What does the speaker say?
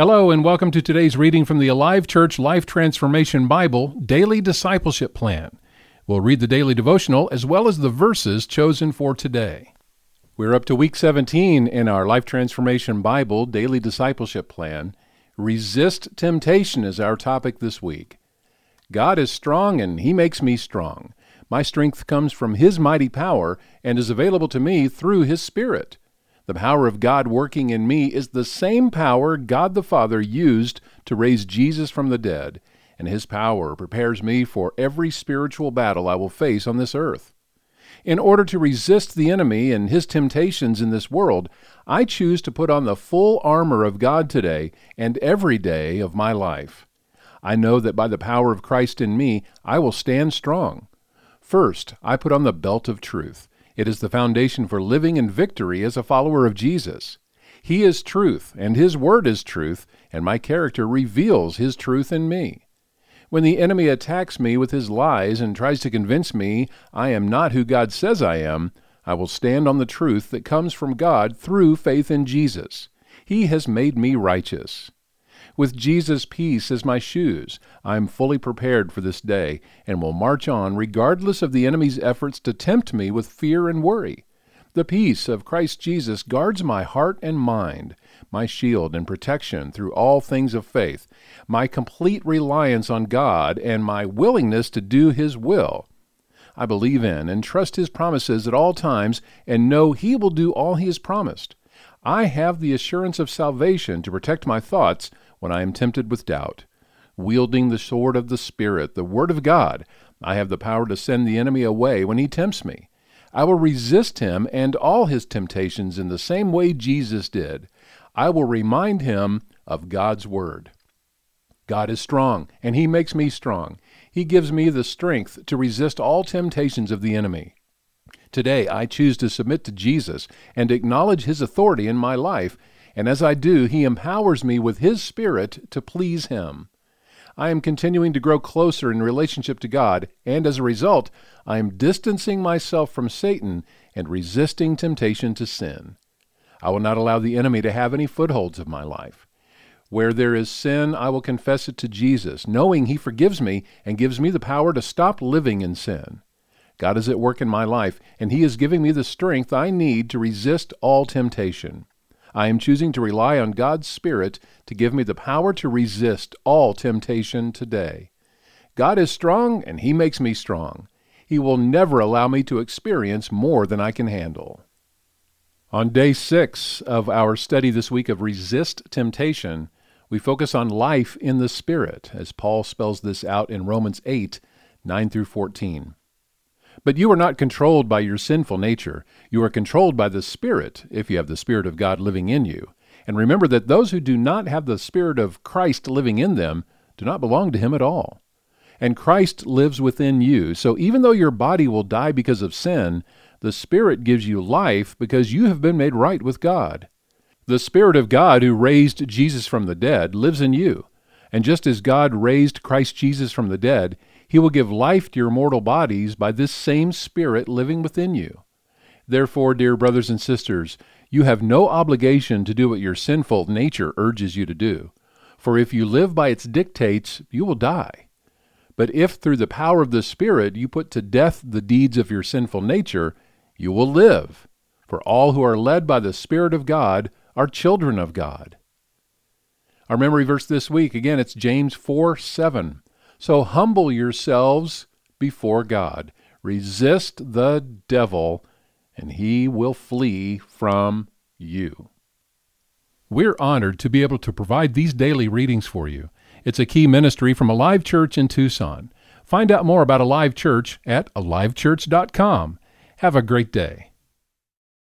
Hello, and welcome to today's reading from the Alive Church Life Transformation Bible Daily Discipleship Plan. We'll read the daily devotional as well as the verses chosen for today. We're up to week 17 in our Life Transformation Bible Daily Discipleship Plan. Resist temptation is our topic this week. God is strong, and He makes me strong. My strength comes from His mighty power and is available to me through His Spirit. The power of God working in me is the same power God the Father used to raise Jesus from the dead, and His power prepares me for every spiritual battle I will face on this earth. In order to resist the enemy and his temptations in this world, I choose to put on the full armor of God today and every day of my life. I know that by the power of Christ in me, I will stand strong. First, I put on the belt of truth. It is the foundation for living in victory as a follower of Jesus. He is truth, and His Word is truth, and my character reveals His truth in me. When the enemy attacks me with his lies and tries to convince me I am not who God says I am, I will stand on the truth that comes from God through faith in Jesus. He has made me righteous. With Jesus' peace as my shoes, I am fully prepared for this day and will march on regardless of the enemy's efforts to tempt me with fear and worry. The peace of Christ Jesus guards my heart and mind, my shield and protection through all things of faith, my complete reliance on God, and my willingness to do His will. I believe in and trust His promises at all times and know He will do all He has promised. I have the assurance of salvation to protect my thoughts when I am tempted with doubt. Wielding the sword of the Spirit, the Word of God, I have the power to send the enemy away when he tempts me. I will resist him and all his temptations in the same way Jesus did. I will remind him of God's Word. God is strong, and He makes me strong. He gives me the strength to resist all temptations of the enemy. Today, I choose to submit to Jesus and acknowledge His authority in my life and as I do, He empowers me with His Spirit to please Him. I am continuing to grow closer in relationship to God, and as a result, I am distancing myself from Satan and resisting temptation to sin. I will not allow the enemy to have any footholds of my life. Where there is sin, I will confess it to Jesus, knowing He forgives me and gives me the power to stop living in sin. God is at work in my life, and He is giving me the strength I need to resist all temptation. I am choosing to rely on God's Spirit to give me the power to resist all temptation today. God is strong, and He makes me strong. He will never allow me to experience more than I can handle. On day six of our study this week of Resist Temptation, we focus on life in the Spirit, as Paul spells this out in Romans 8 9 through 14. But you are not controlled by your sinful nature. You are controlled by the Spirit, if you have the Spirit of God living in you. And remember that those who do not have the Spirit of Christ living in them do not belong to Him at all. And Christ lives within you. So even though your body will die because of sin, the Spirit gives you life because you have been made right with God. The Spirit of God who raised Jesus from the dead lives in you. And just as God raised Christ Jesus from the dead, he will give life to your mortal bodies by this same Spirit living within you. Therefore, dear brothers and sisters, you have no obligation to do what your sinful nature urges you to do. For if you live by its dictates, you will die. But if through the power of the Spirit you put to death the deeds of your sinful nature, you will live. For all who are led by the Spirit of God are children of God. Our memory verse this week, again, it's James 4 7. So humble yourselves before God. Resist the devil, and he will flee from you. We're honored to be able to provide these daily readings for you. It's a key ministry from Alive Church in Tucson. Find out more about Alive Church at alivechurch.com. Have a great day.